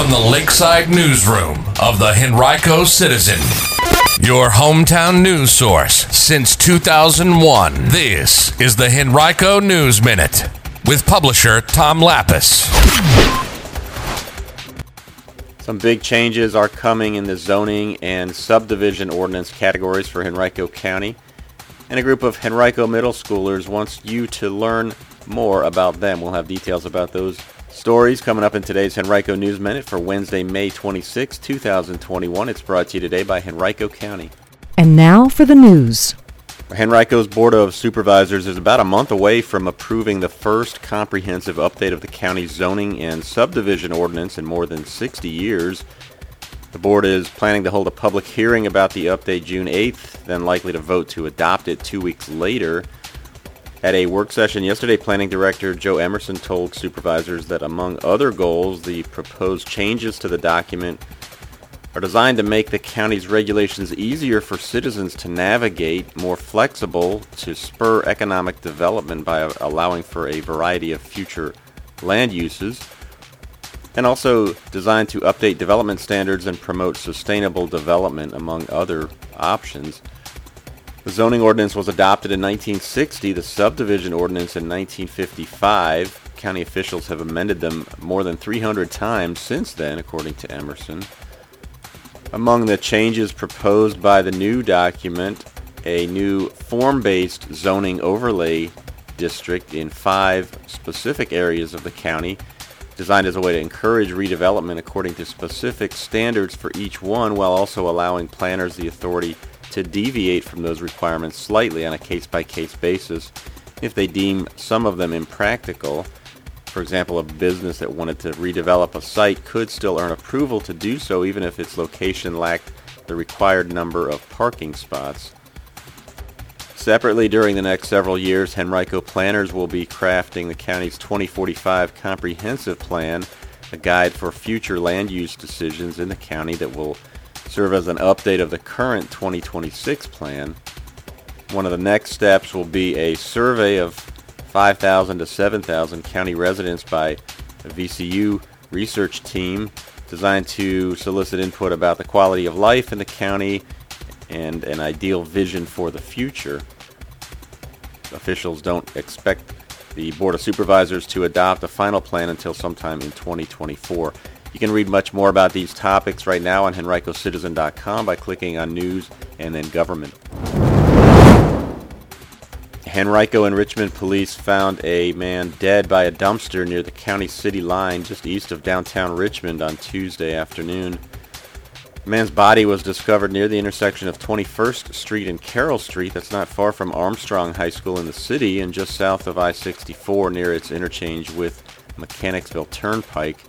from the Lakeside Newsroom of the Henrico Citizen, your hometown news source since 2001. This is the Henrico News Minute with publisher Tom Lappas. Some big changes are coming in the zoning and subdivision ordinance categories for Henrico County, and a group of Henrico middle schoolers wants you to learn more about them. We'll have details about those stories coming up in today's Henrico News Minute for Wednesday, May 26, 2021. It's brought to you today by Henrico County. And now for the news. Henrico's Board of Supervisors is about a month away from approving the first comprehensive update of the county's zoning and subdivision ordinance in more than 60 years. The board is planning to hold a public hearing about the update June 8th, then likely to vote to adopt it two weeks later. At a work session yesterday, Planning Director Joe Emerson told supervisors that among other goals, the proposed changes to the document are designed to make the county's regulations easier for citizens to navigate, more flexible to spur economic development by allowing for a variety of future land uses, and also designed to update development standards and promote sustainable development, among other options. The zoning ordinance was adopted in 1960, the subdivision ordinance in 1955. County officials have amended them more than 300 times since then, according to Emerson. Among the changes proposed by the new document, a new form-based zoning overlay district in five specific areas of the county designed as a way to encourage redevelopment according to specific standards for each one while also allowing planners the authority to deviate from those requirements slightly on a case-by-case basis if they deem some of them impractical for example, a business that wanted to redevelop a site could still earn approval to do so even if its location lacked the required number of parking spots. Separately, during the next several years, Henrico planners will be crafting the county's 2045 comprehensive plan, a guide for future land use decisions in the county that will serve as an update of the current 2026 plan. One of the next steps will be a survey of 5,000 to 7,000 county residents by a VCU research team designed to solicit input about the quality of life in the county and an ideal vision for the future. Officials don't expect the Board of Supervisors to adopt a final plan until sometime in 2024. You can read much more about these topics right now on henricocitizen.com by clicking on News and then Government. Henrico and Richmond police found a man dead by a dumpster near the county city line just east of downtown Richmond on Tuesday afternoon. The man's body was discovered near the intersection of 21st Street and Carroll Street. That's not far from Armstrong High School in the city and just south of I-64 near its interchange with Mechanicsville Turnpike.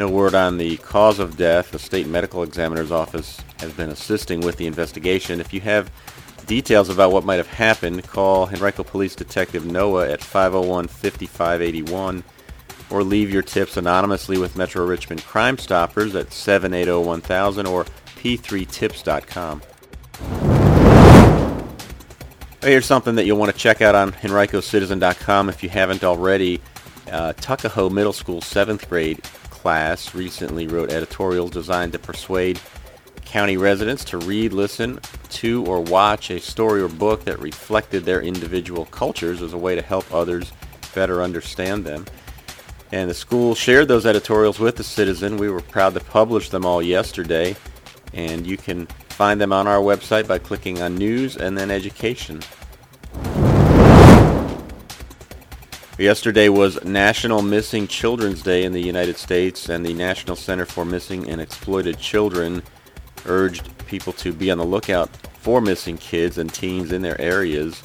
No word on the cause of death. The state medical examiner's office has been assisting with the investigation. If you have details about what might have happened, call Henrico Police Detective Noah at 501-5581 or leave your tips anonymously with Metro Richmond Crime Stoppers at 780-1000 or p3tips.com. Here's something that you'll want to check out on henricocitizen.com if you haven't already. Uh, Tuckahoe Middle School 7th grade class recently wrote editorials designed to persuade county residents to read, listen to, or watch a story or book that reflected their individual cultures as a way to help others better understand them. And the school shared those editorials with the citizen. We were proud to publish them all yesterday. And you can find them on our website by clicking on News and then Education. Yesterday was National Missing Children's Day in the United States, and the National Center for Missing and Exploited Children urged people to be on the lookout for missing kids and teens in their areas.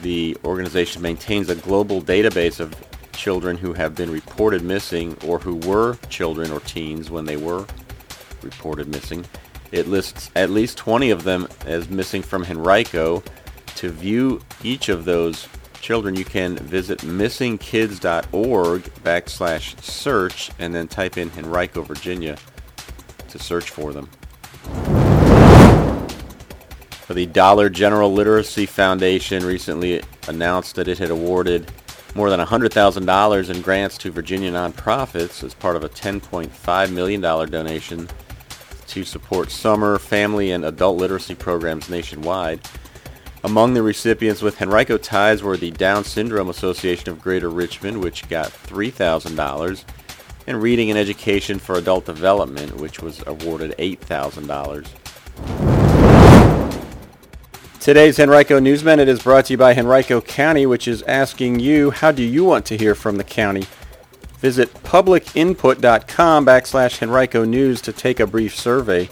The organization maintains a global database of children who have been reported missing or who were children or teens when they were reported missing. It lists at least 20 of them as missing from Henrico. To view each of those children, you can visit missingkids.org backslash search and then type in Henrico, Virginia to search for them. The Dollar General Literacy Foundation recently announced that it had awarded more than $100,000 in grants to Virginia nonprofits as part of a $10.5 million donation to support summer, family, and adult literacy programs nationwide. Among the recipients with Henrico ties were the Down Syndrome Association of Greater Richmond, which got $3,000, and Reading and Education for Adult Development, which was awarded $8,000. Today's Henrico News Minute is brought to you by Henrico County, which is asking you, how do you want to hear from the county? Visit publicinput.com backslash Henrico News to take a brief survey.